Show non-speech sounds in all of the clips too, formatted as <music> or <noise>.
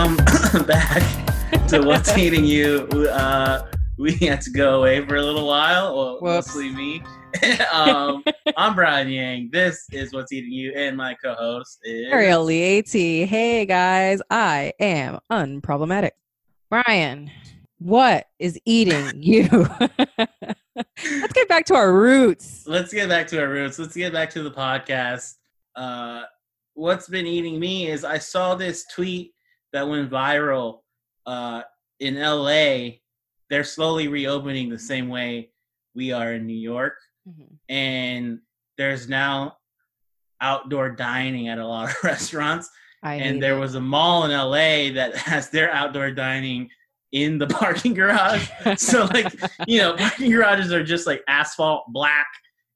welcome <coughs> back to What's <laughs> Eating You. Uh, we had to go away for a little while, well, mostly me. <laughs> um, I'm Brian Yang. This is What's Eating You, and my co-host is Ariel Lieti. Hey guys, I am unproblematic. Brian, what is eating <laughs> you? Let's get back to our roots. Let's get back to our roots. Let's get back to the podcast. Uh, what's been eating me is I saw this tweet that went viral uh, in LA. They're slowly reopening the same way we are in New York. and there's now outdoor dining at a lot of <laughs> restaurants I and there it. was a mall in LA that <laughs> has their outdoor dining in the <laughs> parking garage so like you know parking garages are just like asphalt black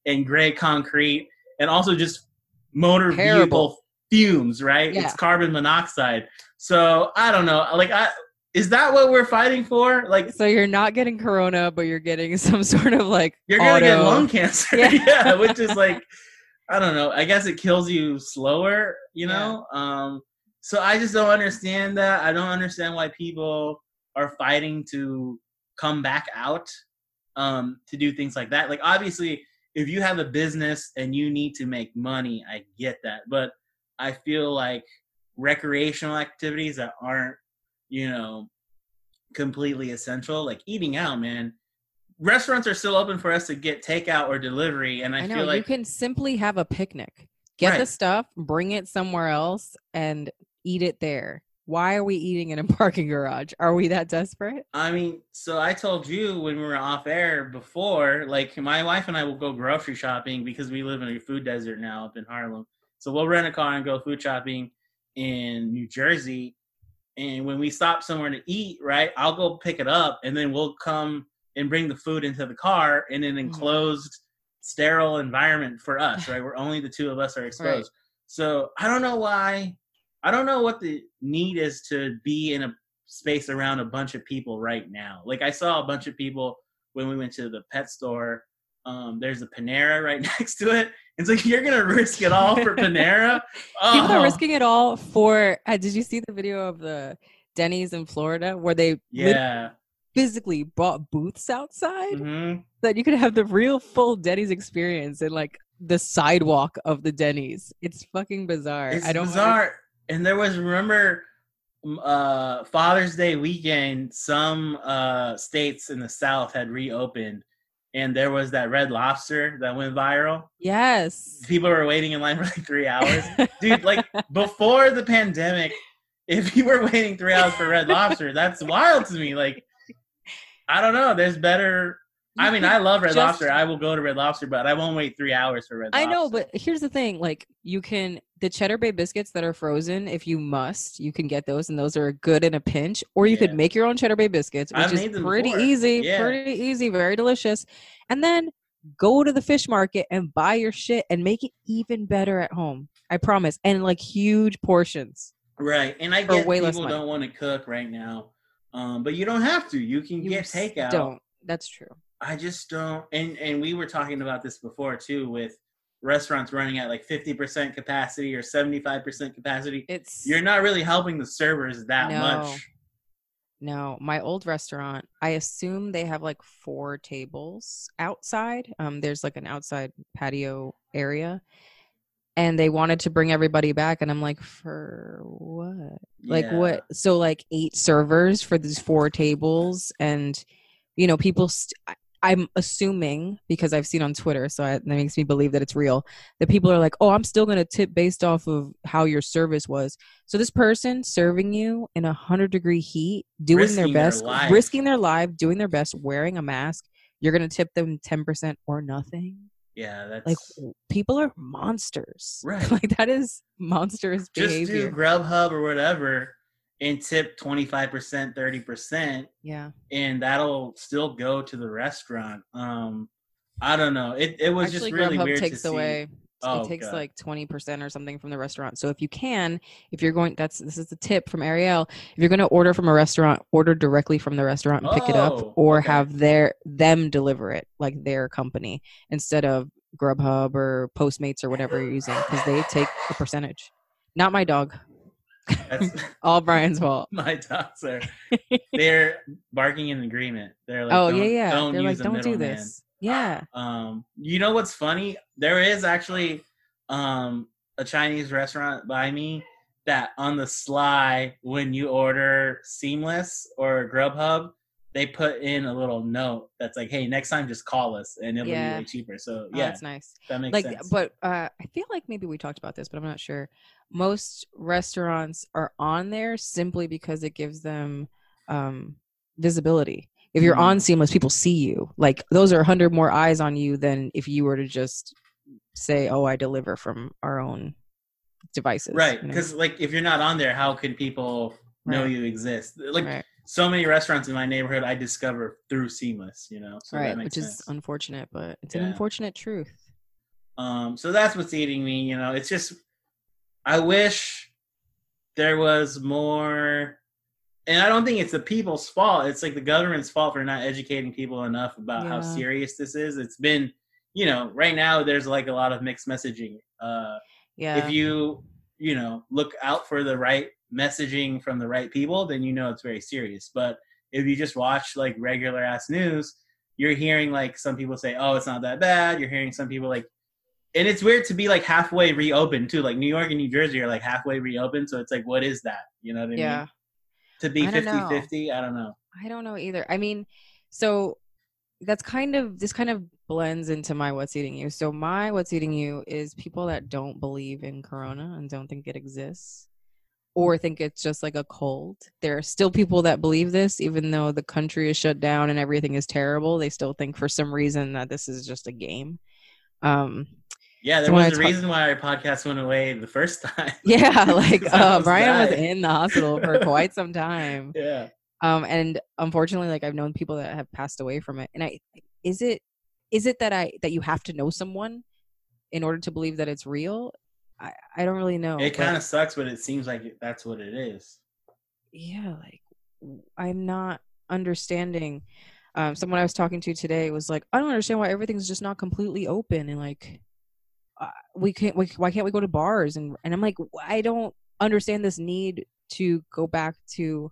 and gray concrete and also just motor Terrible. vehicle fumes right Yeah. it's carbon monoxide so i don't know like i is that what we're fighting for like so you're not getting corona, but you're getting <laughs> some sort of like you're gonna get lung cancer. Yeah. <laughs> Yeah. which is like, <laughs> I don't know. I guess it kills you slower, you know. Um, so I just don't understand that. I don't understand why people are fighting to come back out um, to do things like that. Like, obviously, if you have a business and you need to make money, I get that. But I feel like recreational activities that aren't, you know, completely essential, like eating out, man restaurants are still open for us to get takeout or delivery, and I, I know feel like you can simply have a picnic. Get the stuff, bring it somewhere else, and eat it there. Why are we eating in a <laughs> parking garage? Are we that desperate? I mean, so I told you when we were off air before, like my wife and I will go grocery shopping because we live in a food desert now up in Harlem. So we'll rent a car and go food shopping in New Jersey. And when we stop somewhere to eat, right, I'll go pick it up and then we'll come and bring the food into the car in an enclosed, sterile environment for us, right? Where only the two of us are <laughs> exposed. So I don't know why. I don't know what the need is to be in a space around a bunch of people right now. Like I saw a bunch of people when we went to the pet store. Um, there's a Panera right <laughs> next to it. It's like you're gonna risk it all for Panera. <laughs> People Oh, are risking it all for. Uh, did you see the video of the Denny's in Florida where they Yeah. physically bought booths outside hmm that you could have the real full Denny's experience in like the sidewalk of the Denny's? It's fucking bizarre. It's I don't bizarre. And there was remember uh Father's Day weekend, some uh states in the South had reopened and there was that red lobster that went viral. Yes. People were waiting in line for like three hours. <laughs> Dude, like before the pandemic, if you were waiting three hours for red lobster, that's wild to me. Like I don't know. There's better I mean, I love Red Just- Lobster. I will go to Red Lobster, but I won't wait three hours for Red I know, but here's the thing: like, you can the Cheddar Bay biscuits that are frozen. If you must, you can get those, and those are good in a pinch. Or you Yeah. could make your own Cheddar Bay biscuits, which I've is pretty before. easy, Yeah. pretty easy, very delicious. And then go to the fish market and buy your shit and make it even better at home. I promise, and like huge portions. Right, and I get way people don't want to cook right now, um, but you don't have to. You can You get takeout. Don't. That's true. I just don't. And and we were talking about this before too, with restaurants running at like fifty percent capacity or seventy five percent capacity. It's You're not really helping the servers that No. much. No, my old restaurant, I assume they have like four tables outside. Um, there's like an outside patio area. And they wanted to bring everybody back. And I'm like, for what? Like Yeah. what? So like eight servers for these four tables. And, you know, people, st- I'm assuming because I've seen on Twitter, so I, that makes me believe that it's real. That people are like, "Oh, I'm still gonna tip based off of how your service was." So this person serving you in a hundred degree heat, doing Risking their their best, life. risking their life, doing their best, wearing a mask. You're gonna tip them ten percent or nothing. Yeah, that's Like people are monsters. <laughs> Right. like that is monstrous just behavior. do Grubhub or whatever and tip twenty five percent, thirty percent, yeah. and that'll still go to the restaurant. Um, I don't know. It it was Actually, just really Grubhub weird takes to see. away. Oh, it takes God. like 20% or something from the restaurant. So if you can, if you're going that's this is the tip from Ariel, if you're going to order from a restaurant, order directly from the restaurant and pick it Oh, up or okay. have their them deliver it like their company instead of Grubhub or Postmates or whatever you're using cuz they take a percentage. Not my dog. That's <laughs> All Brian's fault. <laughs> my dogs are they're barking in agreement. They're like, oh yeah, yeah. Don't They're like, don't do middleman." this. Yeah. Um, you know what's funny? There is actually um a Chinese restaurant by me that on the sly when you order Seamless or Grubhub, they put in a little note that's like, "Hey, next time just call us and it'll Yeah. be way cheaper." So Oh, yeah, that's nice. that makes like sense. but uh i feel like maybe we talked about this but i'm not sure most restaurants are on there simply because it gives them um visibility if you're Mhm. on seamless people see you like those are 100 more eyes on you than if you were to just say oh i deliver from our own devices right, you know? because like if you're not on there, how can people know Right. you exist? Like right, so many restaurants in my neighborhood, I discover through Seamless. You know, so that right which sense. is unfortunate but it's an unfortunate truth Um, so that's what's eating me. You know, it's just I wish there was more, and I don't think it's the people's fault. It's like the government's fault for not educating people enough about how serious this is. It's been, you know, right now there's like a lot of mixed messaging. Uh, yeah if you, you know, look out for the right messaging from the right people, then you know it's very serious. But if you just watch like regular ass news, you're hearing like some people say, "Oh, it's not that bad." You're hearing some people like, and it's weird to be like halfway reopened too. Like New York and New Jersey are like halfway reopened, so it's like, what is that? You know what I yeah mean? To be I 50-50, I don't know. I don't know either. I mean, so that's kind of this kind of blends into my what's eating you. So my what's eating you is people that don't believe in corona and don't think it exists or think it's just like a cold. There are still people that believe this even though the country is shut down and everything is terrible. They still think for some reason that this is just a game. Um Yeah, there So was a talk- reason why our podcast went away the first <laughs> time. <laughs> yeah, like <laughs> uh, almost Brian was in the hospital for quite some time. Yeah. um and unfortunately like i've known people that have passed away from it and i is it is it that i that you have to know someone in order to believe that it's real i i don't really know It kind of sucks, but it seems like that's what it is. yeah like I'm not understanding um someone i was talking to today was like i don't understand why everything's just not completely open and like uh, we can't we, why can't we go to bars and and i'm like i don't understand this need to go back to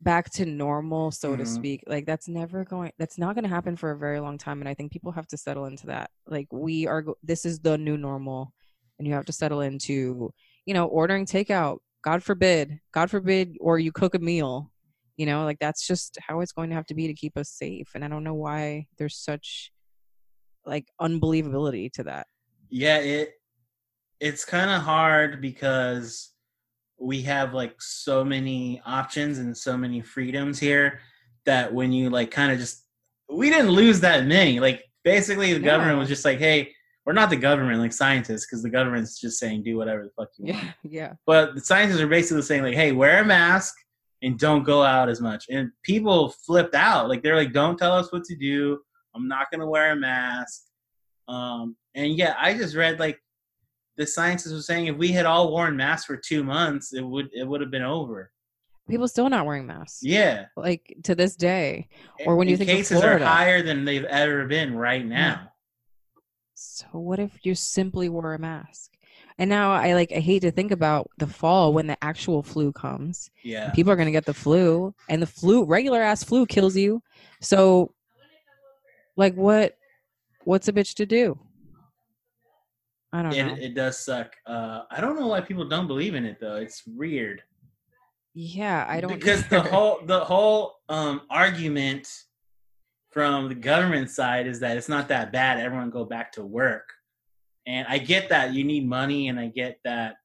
back to normal so to Mhm. speak like that's never going that's not going to happen for a very long time and i think people have to settle into that like we are this is the new normal and you have to settle into you know ordering takeout god forbid god forbid or you cook a meal you know like that's just how it's going to have to be to keep us safe and i don't know why there's such like unbelievability to that Yeah, it it's kind of hard because we have like so many options and so many freedoms here that when you like kind of just we didn't lose that many. Like basically the government was just like, "Hey, we're not the government like scientists because the government's just saying do whatever the fuck you want." yeah <laughs> yeah But the scientists are basically saying like, "Hey, wear a mask and don't go out as much." And people flipped out. Like they're like, "Don't tell us what to do. I'm not going to wear a mask." Um, and yeah, I just read like the scientists were saying if we had all worn masks for two months, it would it would have been over. people still not wearing masks Yeah. like to this day Or when you And think of cases are higher than they've ever been right now. So what if you simply wore a mask? And now I like I hate to think about the fall when the actual flu comes. Yeah. People are gonna get the flu, and the flu, regular ass flu, kills you. So, like, what? What's a bitch to do? I don't know. It, it does suck. Uh, I don't know why people don't believe in it though. It's weird. yeah, I don't because the whole the whole um, argument from the government side is that it's not that bad. Everyone go back to work, and I get that you need money, and I get that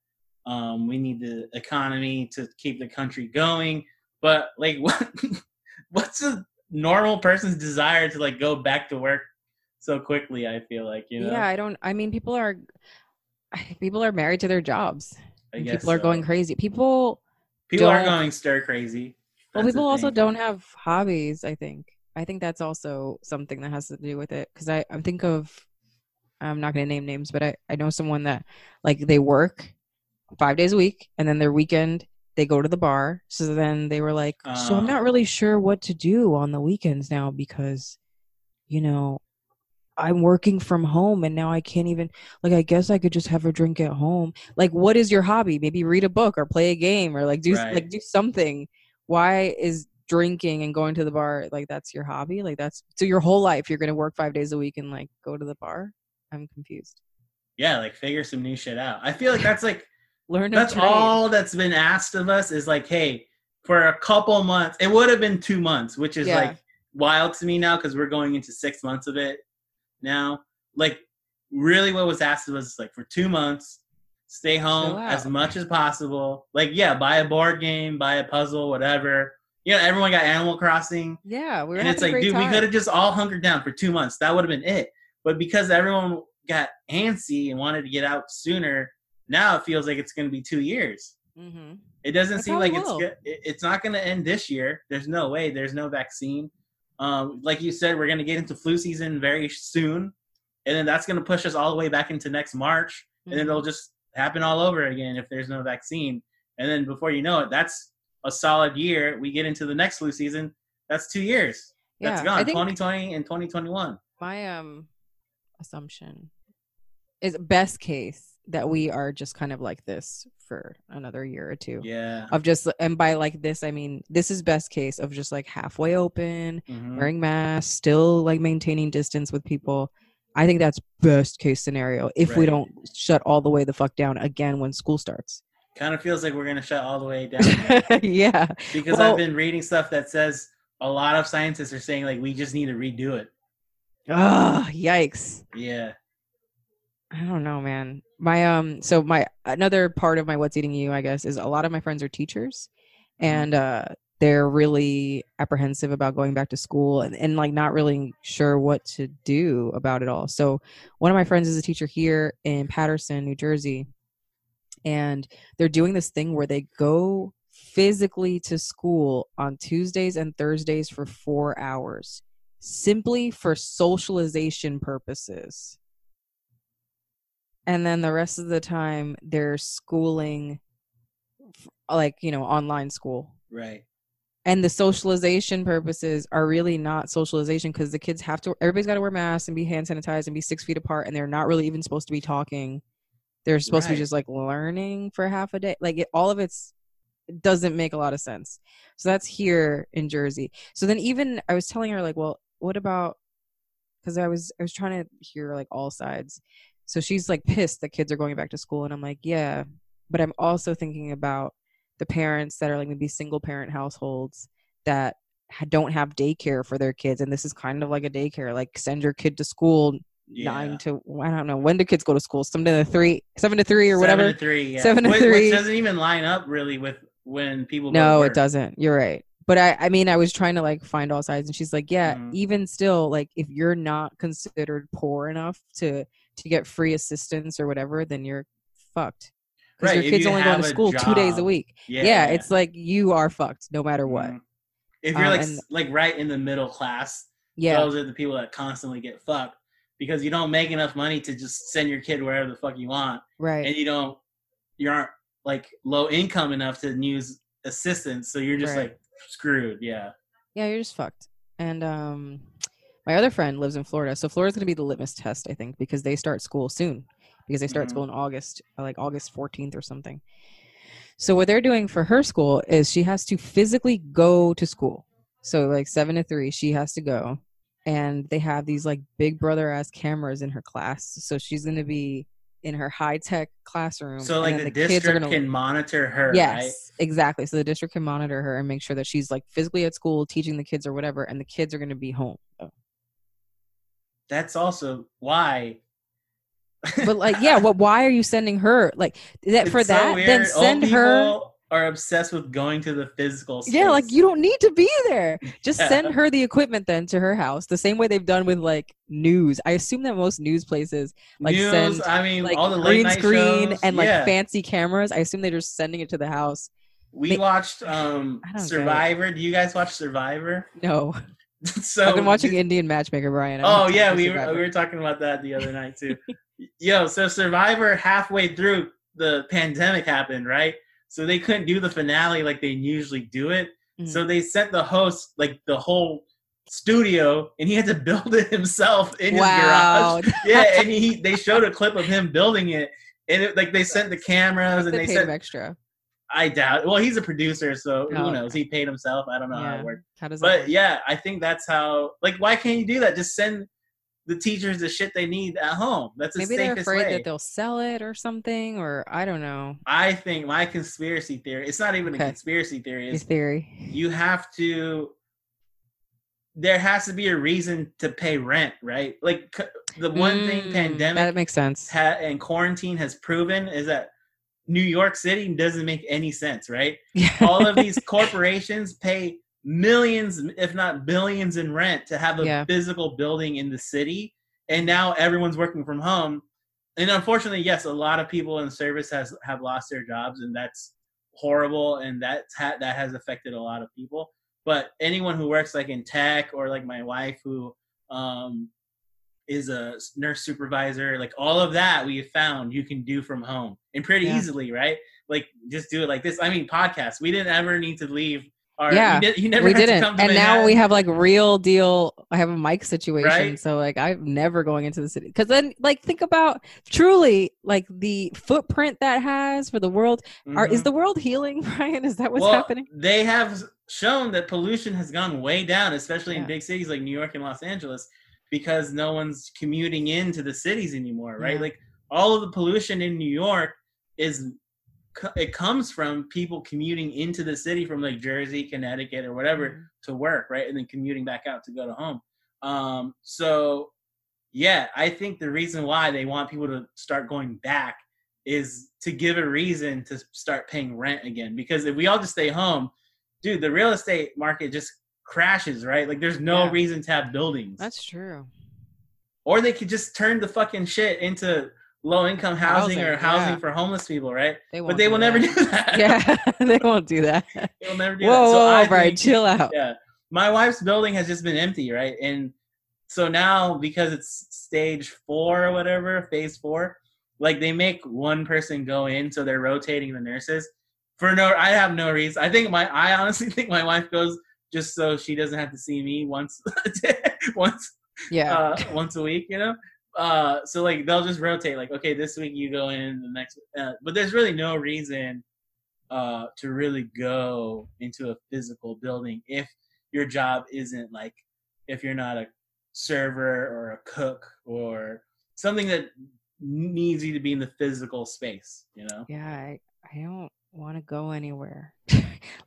um, we need the economy to keep the country going. But like, <laughs> what what's a normal person's desire to like go back to work so quickly? I feel like you know. Yeah, I don't. I mean, people are <sighs> people are married to their jobs. I and guess people are going crazy. People People are going stir crazy. Well, That's the people also don't have hobbies. I think. I think that's also something that has to do with it. Because I, I think of, I'm not going to name names, but I, I know someone that like they work five days a week, and then their weekend they go to the bar. So then they were like, so I'm Uh. not really sure what to do on the weekends now because, you know, I'm working from home and now I can't even like I guess I could just have a drink at home. Like what is your hobby? Maybe read a book or play a game or like do Right. like do something. Why is drinking and going to the bar like that's your hobby? Like that's so your whole life you're to work 5 days a week and like go to the bar? I'm confused. Yeah, like figure some new shit out. I feel like that's like <laughs> Learn that's all that's been asked of us is like, hey, for a couple months, it would have been two months, which is Yeah. like wild to me now because we're going into six months of it now. Like, really, what was asked of us is like for two months, stay home as much as possible. Like, yeah, buy a board game, buy a puzzle, whatever. You know, everyone got Animal Crossing. Yeah, we were and it's like, dude, we could have just all hunkered down for two months. That would have been it. But because everyone got antsy and wanted to get out sooner, now it feels like it's going to be two years. Mhm. It doesn't It seem like it's will. good. It's not going to end this year. There's no way. There's no vaccine. Um, like you said, we're going to get into flu season very soon, and then that's going to push us all the way back into next March, and then Mhm. it'll just happen all over again if there's no vaccine. And then before you know it, that's a solid year. We get into the next flu season. That's two years. That's Yeah, gone. I think 2020 and 2021. my um assumption is best case that we are just kind of like this for another year or two Yeah. of just and by like this i mean this is best case of just like halfway open Mhm. wearing masks still like maintaining distance with people i think that's best case scenario if we don't shut all the way the fuck down again when school starts Kind of feels like we're gonna shut all the way down <laughs> yeah because Well- I've been reading stuff that says a lot of scientists are saying like we just need to redo it. ah yikes Yeah. I don't know, man. My um so my another part of my what's eating you, I guess, is a lot of my friends are teachers Mhm. and uh they're really apprehensive about going back to school and, and like not really sure what to do about it all. So one of my friends is a teacher here in Paterson, New Jersey, and they're doing this thing where they go physically to school on Tuesdays and Thursdays for 4 hours simply for socialization purposes. And then the rest of the time they're schooling like you know online school. Right. and the socialization purposes are really not socialization because the kids have to everybody's got to wear masks and be hand sanitized and be six feet apart and they're not really even supposed to be talking they're supposed to be just like learning for half a day like it, all of it's it doesn't make a lot of sense. So that's here in jersey. So then even i was telling her like well what about because i was i was trying to hear like all sides. So she's like pissed that kids are going back to school and i'm like yeah but i'm also thinking about the parents that are like maybe single parent households that don't have daycare for their kids and this is kind of like a daycare like send your kid to school Yeah. nine to i don't know when do kids go to school seven to three seven to three or Seven whatever to three. Yeah. Seven to three. Which doesn't even line up really with when people. no it doesn't you're right but i i mean i was trying to like find all sides and she's like yeah Mhm. even still like if you're not considered poor enough to to get free assistance or whatever then you're fucked because Right, your kids only going have to school two days a week Yeah. yeah, it's like you are fucked no matter what Mhm. If you're Um, like and- like right in the middle class, yeah those are the people that constantly get fucked because you don't make enough money to just send your kid wherever the fuck you want, right and you don't you aren't like low income enough to use assistance, so you're just Right. like screwed. Yeah. yeah you're just fucked and um my other friend lives in florida so florida's going to be the litmus test i think because they start school soon because they start Mhm. school in august like august 14th or something so what they're doing for her school is she has to physically go to school so like seven to three she has to go and they have these like big brother ass cameras in her class so she's going to be in her high-tech classroom So like the, kids are district gonna- can monitor her, yes right? exactly so the district can monitor her and make sure that she's like physically at school teaching the kids or whatever and the kids are going to be home That's also why. but like <laughs> yeah what why are you sending her like that for so that then send Old her people Are obsessed with going to the physical. Space. yeah like you don't need to be there just Yeah. send her the equipment then to her house the same way they've done with like news i assume that most news places like, News, send, I mean, like all the late green night screen shows, and like yeah. fancy cameras i assume they're just sending it to the house We ma- watched um I don't get it. Survivor. Do you guys watch Survivor? <laughs> no so i've been watching indian matchmaker brian I Oh yeah, we were, we were talking about that the other night too. <laughs> Yo, so Survivor halfway through the pandemic happened, right? So they couldn't do the finale like they usually do it. Mhm. So they sent the host like the whole studio and he had to <laughs> build it himself in wow. his garage. <laughs> Yeah, and he they showed a clip of him building it, and it, like they sent the cameras and they they paid said him extra. I doubt. Well, he's a producer, so Oh, who knows? okay. He paid himself. I don't know how it worked. How does But work? yeah, I think that's how. Like, why can't you do that? Just send the teachers the shit they need at home. That's Maybe they're afraid way. that they'll sell it or something, or I don't know. I think my conspiracy theory. It's not even Okay. a conspiracy theory. His Is theory. you have to. There has to be a reason to pay rent, right? Like the one thing Mm, pandemic That makes sense. ha- and quarantine has proven is that New York City doesn't make any sense, right? <laughs> Yeah. all of these corporations pay millions if not billions in rent to have a Yeah. physical building in the city. And now everyone's working from home. And unfortunately yes a lot of people in service has have lost their jobs and that's horrible and that's ha- that has affected a lot of people. But anyone who works like in tech or like my wife who um is a nurse supervisor like all of that we have found you can do from home and pretty Yeah. easily right? Like just do it like this. I mean podcasts. We didn't ever need to leave our Yeah, you, did, you never we didn't. and now we have like real deal i have a mic situation Right? so like i'm never going into the city. Because then like think about truly like the footprint that has for the world. Are is Mhm. the world healing <laughs> brian is that what's well, happening? they have shown that pollution has gone way down especially in big cities like new york and los angeles because no one's commuting into the cities anymore right? Yeah. like all of the pollution in new york is it comes from people commuting into the city from like jersey connecticut or whatever Mhm. to work, right? And then commuting back out to go to home. Um, so yeah, I think the reason why they want people to start going back is to give a reason to start paying rent again. Because if we all just stay home, dude, the real estate market just crashes, right? Like there's no Yeah. reason to have buildings. that's true or they could just turn the fucking shit into low income housing, or Housing, housing yeah. for homeless people, right? they But they will never <laughs> do that. yeah <laughs> they won't do that they will never do whoa that. So whoa, I brian think- chill out yeah my wife's building has just been empty right and so now because it's stage four or whatever phase four like they make one person go in so they're rotating the nurses for no i have no reason i think my i honestly <laughs> think my wife goes just so she doesn't have to see me once once yeah uh once a week you know uh so like they'll just rotate like okay this week you go in the next uh, but there's really no reason uh to really go into a physical building if your job isn't like if you're not a server or a cook or something that needs you to be in the physical space you know? Yeah i, I don't want to go anywhere. <laughs>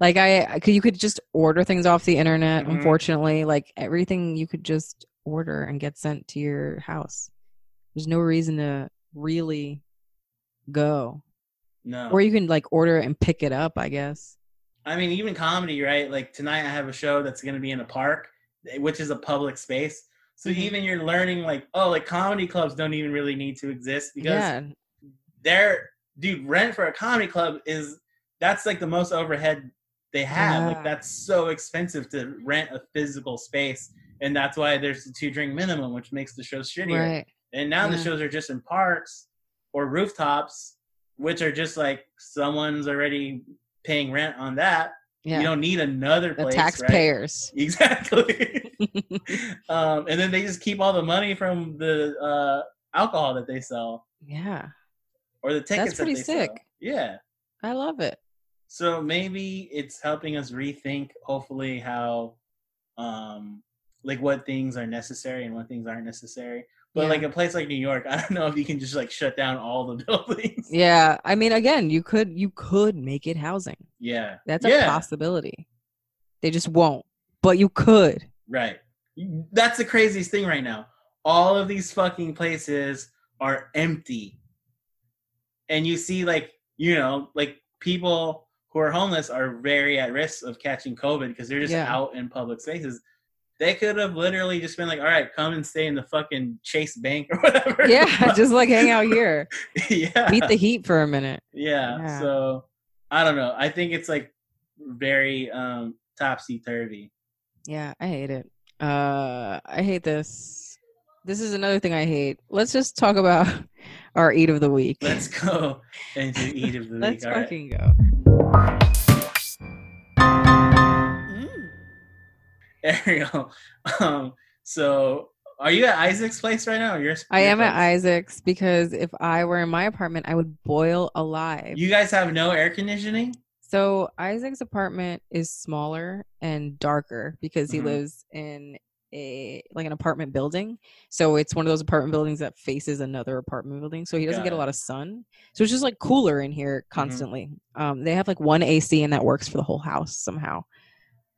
Like i I could you could just order things off the internet Mhm. unfortunately like everything you could just order and get sent to your house there's no reason to really go no or you can like order it and pick it up i guess I mean, even comedy, right? Like tonight, I have a show that's going to be in a park, eh, which is a public space. So Mhm. even you're learning, like, oh, like comedy clubs don't even really need to exist because yeah they're, dude, rent for a comedy club is that's like the most overhead they have. Yeah. Like that's so expensive to rent a physical space, and that's why there's the two drink minimum, which makes the show shittier. right And now the shows are just in parks or rooftops, which are just like someone's already paying rent on that. yeah You don't need another the place. right? taxpayers <laughs> Exactly. <laughs> um, and then they just keep all the money from the uh, alcohol that they sell yeah or the tickets. pretty that they sick. Sell. Yeah. i love it So maybe it's helping us rethink, hopefully, how, um, like what things are necessary and what things aren't necessary. But Yeah. like a place like New York, <laughs> I don't know if you can just like shut down all the <laughs> buildings. yeah i mean again you could you could make it housing Yeah. that's a yeah. possibility they just won't but you could Right. That's the craziest thing right now. All of these fucking places are empty. And you see, like, you know, like people who are homeless are very at risk of catching COVID because they're just Yeah. out in public spaces. They could have literally just been like, all right, come and stay in the fucking Chase Bank or whatever. yeah <laughs> just like hang out here yeah. beat the heat for a minute yeah. Yeah. So I don't know. I think it's like very um topsy turvy. Yeah, I hate it. Uh I hate this. This is another thing I hate. Let's just talk about <laughs> our eat of the week. Let's go into eat of the <laughs> week. Let's all right? fucking go. Ariel. <laughs> Um, so are you at Isaac's place right now? Or your, I your am at? Isaac's because if I were in my apartment, I would boil alive. You guys have no air conditioning? So Isaac's apartment is smaller and darker because he Mhm. lives in a like an apartment building. So it's one of those apartment buildings that faces another apartment building. So he doesn't Got get a lot of sun. So it's just like cooler in here constantly. Um, they have like one AC and that works for the whole house somehow.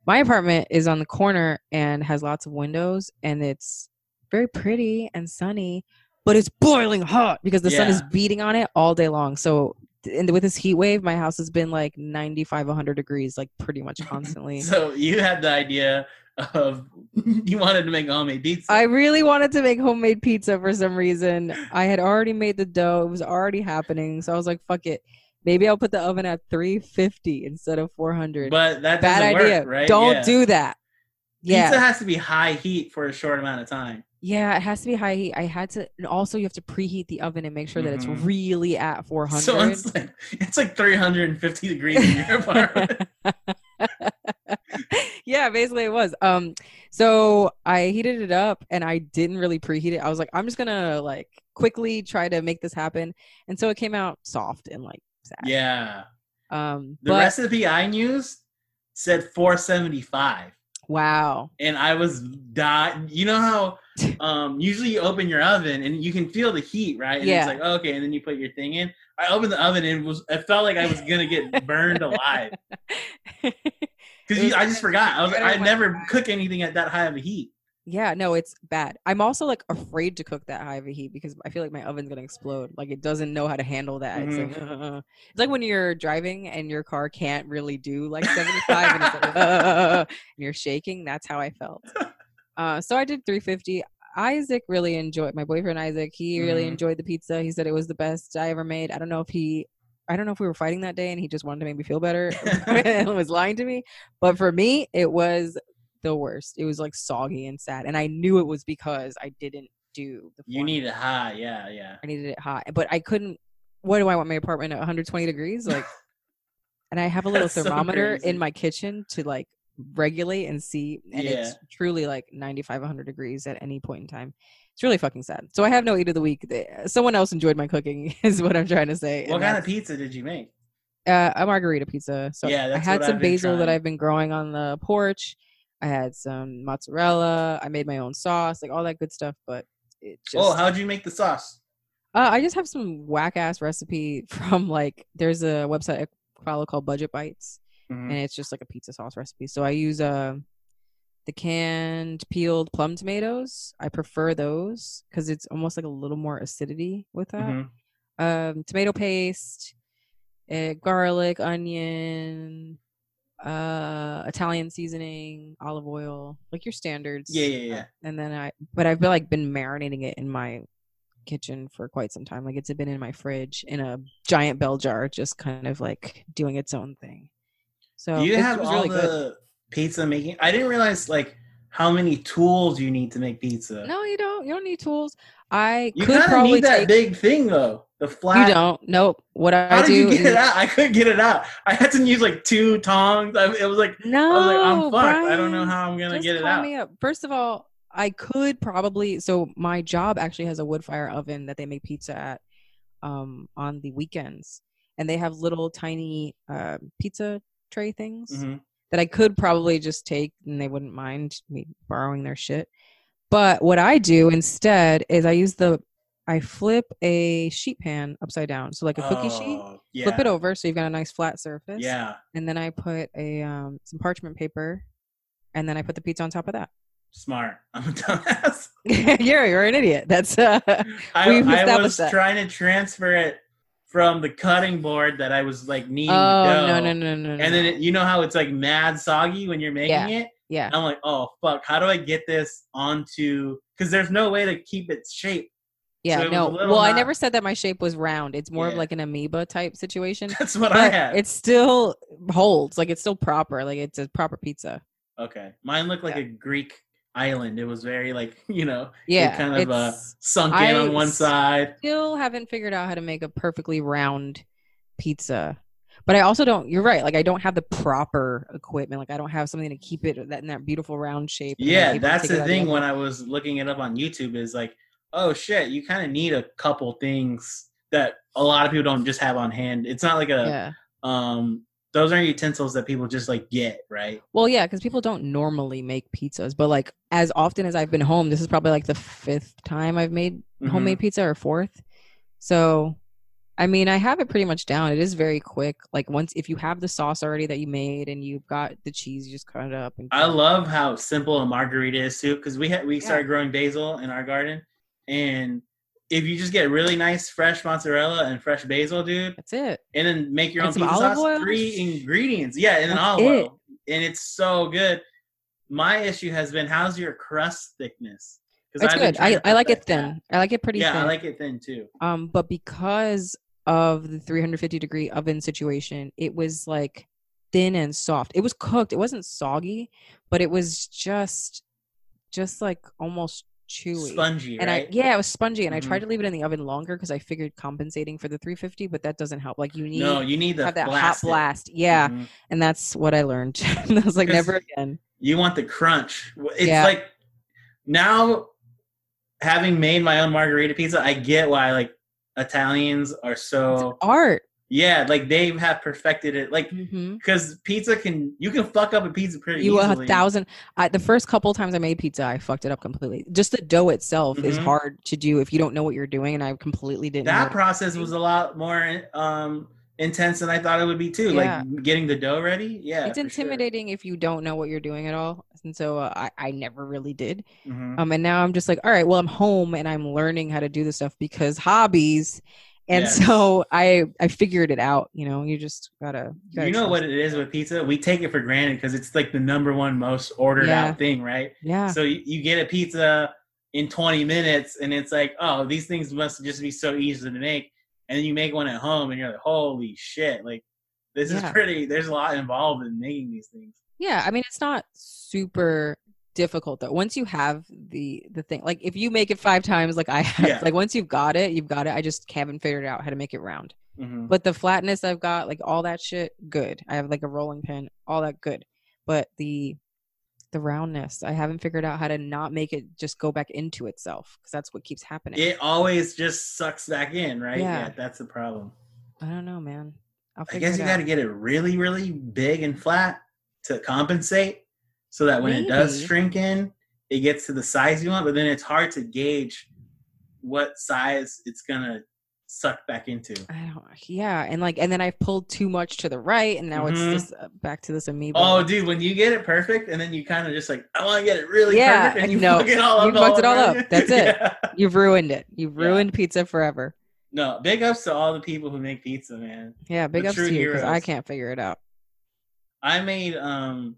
My apartment is on the corner and has lots of windows and it's very pretty and sunny, but it's boiling hot because the sun is beating on it all day long. So and with this heat wave, my house has been like 95, 100 degrees, like pretty much constantly. <laughs> So you had the idea of <laughs> you wanted to make homemade pizza. I really wanted to make homemade pizza for some reason. I had already made the dough. It was already happening. So I was like, fuck it. Maybe I'll put the oven at 350 instead of 400. but that Bad idea. work, right? Don't Yeah. do that. Yeah. Pizza has to be high heat for a short amount of time. Yeah, it has to be high heat. I had to, and also you have to preheat the oven and make sure that it's Mhm. really at 400. So it's like it's like 350 degrees in your <laughs> apartment. yeah, basically it was. Um, so I heated it up and I didn't really preheat it. I was like, I'm just gonna like quickly try to make this happen, and so it came out soft and like yeah. Um, The but recipe I used said 475. wow. and I was dying. You know how <laughs> um, usually you open your oven and you can feel the heat, right? And Yeah. it's like okay, and then you put your thing in. I opened the oven and it was I felt like I was gonna get burned alive <laughs> because I just forgot. I was I never cook anything at that high of a heat. Yeah, no, it's bad. I'm also like afraid to cook that high of a heat because I feel like my oven's gonna explode. Like it doesn't know how to handle that. It's like Mm-hmm. uh, it's like when you're driving and your car can't really do like <laughs> 75 and, it's like, uh, and you're shaking. That's how I felt. Uh, so I did 350. Isaac really enjoyed my boyfriend Isaac. He really Mhm. enjoyed the pizza. He said it was the best I ever made. I don't know if he I don't know if we were fighting that day and he just wanted to make me feel better <laughs> and was lying to me. But for me, it was the worst. It was like soggy and sad. And I knew it was because I didn't do the You need it high, yeah, yeah. I needed it hot. But I couldn't what do I want my apartment at 120 degrees? Like <laughs> and I have a little That's so thermometer crazy. in my kitchen to like regulate and see and it's truly like 95 100 degrees at any point in time it's really fucking sad so i have no eat of the week someone else enjoyed my cooking <laughs> is what i'm trying to say What kind of pizza did you make? uh, a margherita pizza so Yeah, i had some basil that i've been growing on the porch i had some mozzarella i made my own sauce like all that good stuff but it just oh, how'd you make the sauce? uh, I just have some whack ass recipe <laughs> from like there's a website I follow called Budget Bytes, Mhm. and it's just like a pizza sauce recipe. So I use uh, the canned peeled plum tomatoes. I prefer those because it's almost like a little more acidity with that. Mhm. Um, tomato paste, uh, garlic, onion, uh, Italian seasoning, olive oil, like your standards. Yeah, yeah, yeah. And then I, but I've been like been marinating it in my kitchen for quite some time. Like it's been in my fridge in a giant bell jar, just kind of like doing its own thing. So Do you have all really the good. pizza making? I didn't realize like how many tools you need to make pizza. No, you don't. You don't need tools. I you could kind of probably need that take. big thing though. The flat. you don't. Nope. What I How did you get is- it out? I couldn't get it out. I had to use like two tongs. I, it was like No, I was like, I'm fucked. I don't know how I'm gonna get it call out. me up. First of all, I could probably. So my job actually has a wood fire oven that they make pizza at um, on the weekends, and they have little tiny uh, pizza tray things Mhm. that I could probably just take, and they wouldn't mind me borrowing their shit. But what I do instead is I use the I flip a sheet pan upside down, so like a cookie sheet. Oh, yeah. Flip it over so you've got a nice flat surface Yeah, and then I put a um, some parchment paper, and then I put the pizza on top of that. smart. <laughs> I'm a dumbass. <laughs> you're you're an idiot. That's uh, <laughs> I, We've I was that. trying to transfer it from the cutting board that I was like kneading oh dough. no no no no. And then it, you know how it's like mad soggy when you're making Yeah. it. yeah I'm like, oh fuck, how do I get this onto? Because there's no way to keep its shape. Yeah so no. Well, I never said that my shape was round. It's more of like an amoeba type situation. <laughs> That's what I had. it still holds. Like it's still proper. Like it's a proper pizza. okay, mine looked like Yeah. a Greek island. It was very like <laughs> you know, Yeah, kind of uh, sunk in I on one side. Still haven't figured out how to make a perfectly round pizza. but I also don't. You're right. Like I don't have the proper equipment. Like I don't have something to keep it that in that beautiful round shape. Yeah, that's the thing. When I was looking it up on YouTube, is like, oh shit, you kind of need a couple things that a lot of people don't just have on hand. It's not like a yeah. um. Those aren't utensils that people just like get right. Well, yeah, because people don't normally make pizzas, but like as often as I've been home, this is probably like the fifth time I've made Mhm. homemade pizza or fourth. So, I mean, I have it pretty much down. It is very quick. Like once if you have the sauce already that you made and you've got the cheese, you just cut it up. And I love how simple a margherita is too, because we had we Yeah. started growing basil in our garden, and if you just get really nice fresh mozzarella and fresh basil, dude, that's it. and then make your And own pizza sauce, oil? three ingredients, yeah, and then olive it. oil, and it's so good. My issue has been how's your crust thickness? 'Cause It's I've good. I, I like it thin. I like it pretty Yeah, thin. I like it thin too. um, but because of the 350 degree oven situation, it was like thin and soft. It was cooked. It wasn't soggy, but it was just, just like almost chewy. Spongy, and right? I yeah, it was spongy, and I tried Mhm. to leave it in the oven longer because I figured compensating for the 350, but that doesn't help. Like you need no, you need the have that blast hot it. blast, yeah, Mhm. and that's what I learned. <laughs> I was like, never again. You want the crunch. It's Yeah. like now having made my own margherita pizza, I get why like Italians are so art. Yeah, like they have perfected it. Like because pizza can you can fuck up a pizza pretty easily? You easily. a thousand. I, the first couple times I made pizza, I fucked it up completely. Just the dough itself is Mhm. hard to do if you don't know what you're doing, and I completely didn't. that process was a lot more um intense than I thought it would be too. Yeah. Like getting the dough ready. Yeah. it's for sure. intimidating if you don't know what you're doing at all, and so uh, I I never really did. Mhm. Um, and now I'm just like, all right, well, I'm home and I'm learning how to do this stuff because hobbies. And Yes. so I I figured it out. You know, you just gotta. gotta You know what it is with pizza? We take it for granted because it's like the number one most ordered Yeah. out thing, right? Yeah. So you, you get a pizza in 20 minutes, and it's like, oh, these things must just be so easy to make. And then you make one at home, and you're like, holy shit! Like this Yeah. is pretty. There's a lot involved in making these things. Yeah, I mean it's not super difficult though. Once you have the the thing, like if you make it five times, like I have, Yeah. like once you've got it, you've got it. I just haven't figured out how to make it round. Mhm. But the flatness I've got, like all that shit, good. I have like a rolling pin, all that good. But the the roundness, I haven't figured out how to not make it just go back into itself because that's what keeps happening. It always just sucks back in, right? Yeah. that's the problem. I don't know, man. I'll I guess you got to get it really, really big and flat to compensate, so that when it does shrink in, it gets to the size you want. But then it's hard to gauge what size it's gonna suck back into. I don't. Yeah, and like, and then I've pulled too much to the right, and now Mhm. it's just uh, back to this amoeba. Oh, dude, when you get it perfect, and then you kind of just like, I want to get it really Yeah, perfect, and you no, fuck it all you up. fucked it all up. That's <laughs> it. Yeah. You've ruined it. You've Yeah. ruined pizza forever. No, big ups to all the people who make pizza, man. Yeah, big The ups to you because I can't figure it out. I made um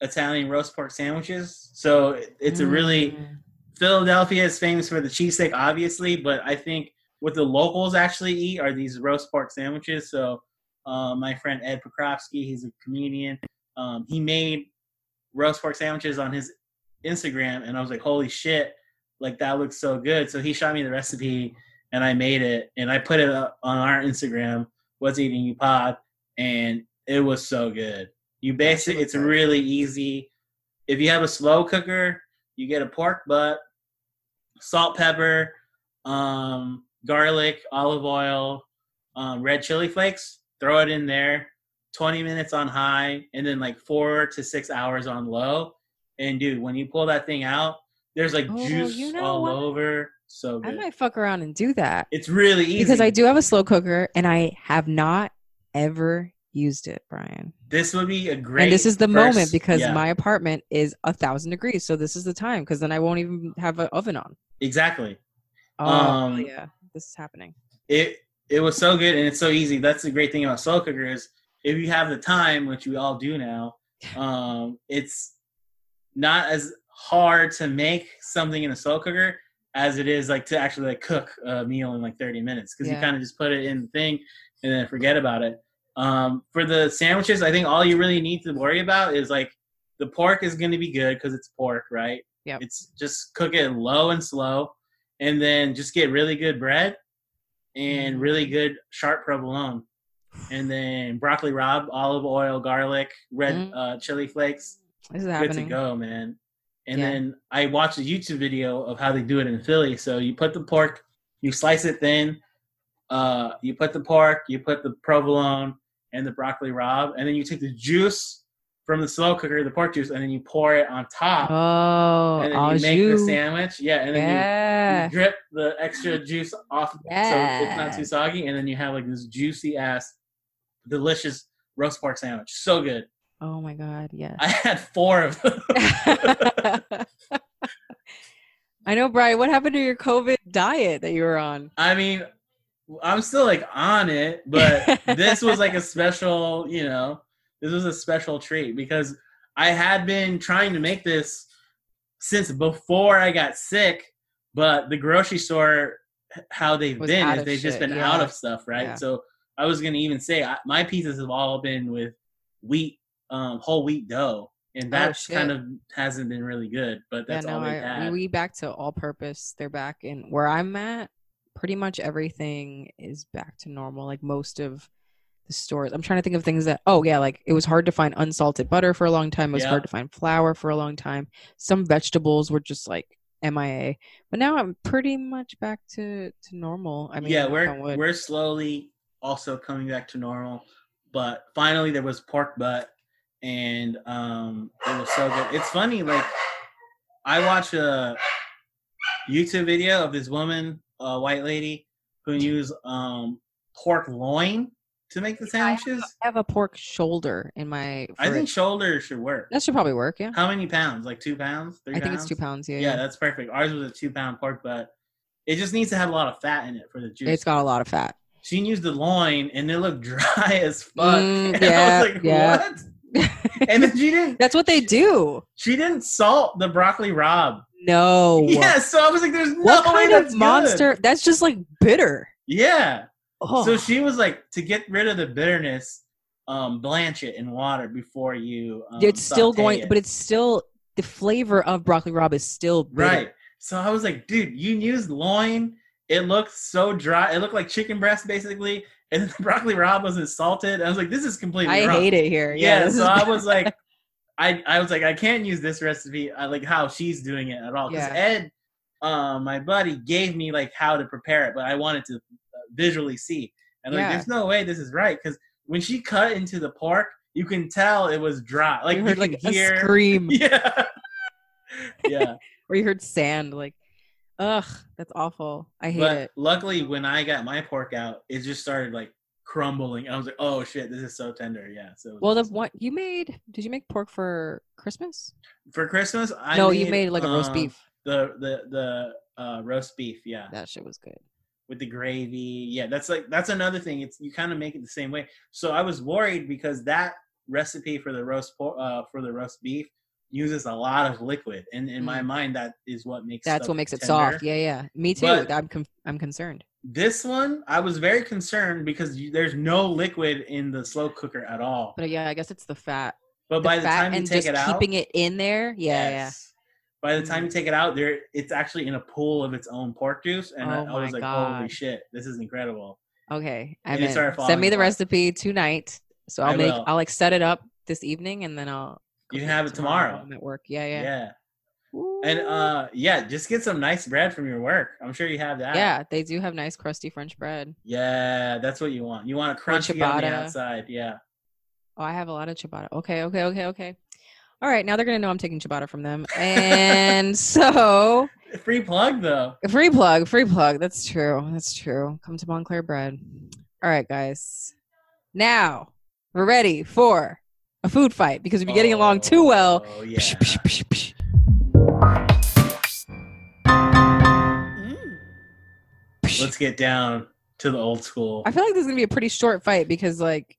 Italian roast pork sandwiches, so it's a really Mm. Philadelphia is famous for the cheesesteak, obviously, but I think what the locals actually eat are these roast pork sandwiches. So, uh, my friend Ed Pokrovsky, he's a comedian. Um, he made roast pork sandwiches on his Instagram, and I was like, "Holy shit! Like that looks so good." So he shot me the recipe, and I made it, and I put it up on our Instagram, "What's Eating You Pod," and it was so good. You basically, it's good. really easy. If you have a slow cooker, you get a pork butt, salt, pepper, um, garlic, olive oil, um, red chili flakes. Throw it in there. Twenty minutes on high, and then like four to six hours on low. And dude, when you pull that thing out, there's like Oh, juice you know all what? over. So I might fuck around and do that It's really easy because I do have a slow cooker and I have not ever used it, Brian. This would be a great. and this is the first- moment because yeah, my apartment is a thousand degrees, so this is the time because then I won't even have an oven on. exactly. Oh Um, yeah, this is happening. it it was so good and it's so easy. That's the great thing about slow cooker is if you have the time, which we all do now, <laughs> um, it's not as hard to make something in a slow cooker as it is like to actually like cook a meal in like 30 minutes because Yeah. you kind of just put it in the thing and then forget about it. Um, for the sandwiches, I think all you really need to worry about is like the pork is going to be good because it's pork, right? Yeah. It's just cook it low and slow, and then just get really good bread and Mhm. really good sharp provolone. and then broccoli rabe, olive oil, garlic, red Mm. uh, chili flakes. This is Good happening. to go, man. And Yeah. then I watched a YouTube video of how they do it in Philly. So you put the pork, you slice it thin, uh, you put the pork, you put the provolone and the broccoli rabe, and then you take the juice from the slow cooker, the pork juice, and then you pour it on top. Oh, and then you make the sandwich. Yeah, and then you Yeah. you drip the extra juice off so it's not too soggy, and then you have like this juicy ass, delicious roast pork sandwich. So good. Oh my god, yes. I had four of them. <laughs> <laughs> I know, Brian. What happened to your COVID diet that you were on? I mean, I'm still like on it, but <laughs> this was like a special, you know, this was a special treat because I had been trying to make this since before I got sick, but the grocery store, how they've Was been is they've just been yeah. out of stuff, right? Yeah. So I was gonna even say I, my pizzas have all been with wheat, um, whole wheat dough, and that Oh, kind of hasn't been really good. But that's yeah, all no, they've had. we back to all purpose. They're back in where I'm at. Pretty much everything is back to normal. Like most of the stores. I'm trying to think of things that. Oh yeah, like it was hard to find unsalted butter for a long time. It was Yeah. hard to find flour for a long time. Some vegetables were just like MIA. But now I'm pretty much back to to normal. I mean, yeah, we're we're slowly also coming back to normal. But finally, there was pork butt, and um, it was so good. It's funny, like I watched a YouTube video of this woman, a white lady, who used um pork loin to make the sandwiches. I have a pork shoulder in my. I think fridge. shoulder should work. that should probably work. Yeah, How many pounds? Like two pounds? Three I think pounds? it's two pounds. Yeah, Yeah, yeah. that's perfect. Ours was a two pound pork butt. It just needs to have a lot of fat in it for the juice. It's got a lot of fat. she used the loin and it looked <laughs> dry as fuck. Mm, <laughs> and yeah, I was like, yeah. what? And then she didn't <laughs> That's what they do. she didn't salt the broccoli rabe. No. Yeah, so I was like, there's no What way kind that's of good. monster? That's just like bitter. Yeah. Oh. So she was like, to get rid of the bitterness, um, blanch it in water before you um, it's still going, it. but it's still the flavor of broccoli rabe is still bitter. Right. So I was like, dude, you used loin. It looked so dry. It looked like chicken breast basically. And <laughs> the broccoli rabe wasn't salted. I was like, this is completely I wrong. hate it here. Yeah. Yeah. so I was like, <laughs> I, I was like, I can't use this recipe I like how she's doing it at all. Because Yeah. Ed, um, my buddy, gave me like how to prepare it, but I wanted to uh, visually see. And like, Yeah. there's no way this is right. Because when she cut into the pork, you can tell it was dry. Like you you, heard can like hear. a scream, <laughs> Yeah. yeah. <laughs> or you heard sand. Like, ugh, that's awful. I hate but it. luckily when i got my pork out it just started like crumbling and i was like oh shit this is so tender yeah so Well, the awesome. one you made. Did you make pork for Christmas? for christmas i no, you made like a roast um, beef. the the the uh roast beef yeah That shit was good. with the gravy yeah that's like that's another thing it's you kind of make it the same way so i was worried because that recipe for the roast por- uh for the roast beef uses a lot of liquid and in my Mm. mind that is what makes That's what makes it soft. Yeah, yeah. Me too. But- I'm com- I'm concerned. This one i was very concerned because you, there's no liquid in the slow cooker at all But yeah, I guess it's the fat. But the by the time you take it out, keeping it in there. Yeah, yes. By the time you mm. take it out, there it's actually in a pool of its own pork juice, and I, Oh I was like, "Holy shit, this is incredible!" Okay. I And mean, send me the apart. recipe tonight. So I'll I make will. I'll like set it up this evening and then I'll You can have it tomorrow. I'm at work. Yeah, Yeah, yeah. And uh, yeah, just get some nice bread from your work. I'm sure you have that. yeah, they do have nice crusty French bread. yeah, that's what you want. You want a crunchy on the outside. Yeah, Oh, I have a lot of ciabatta. Okay, okay, okay, okay. All right, now they're gonna know I'm taking ciabatta from them, and <laughs> so free plug though. free plug, free plug. That's true. That's true. Come to Montclair Bread. All right, guys. Now we're ready for a food fight because we've been getting along too well. Oh yeah. Psh, psh. Psh. Mm. Let's get down to the old school. I feel like this is gonna be a pretty short fight because, like,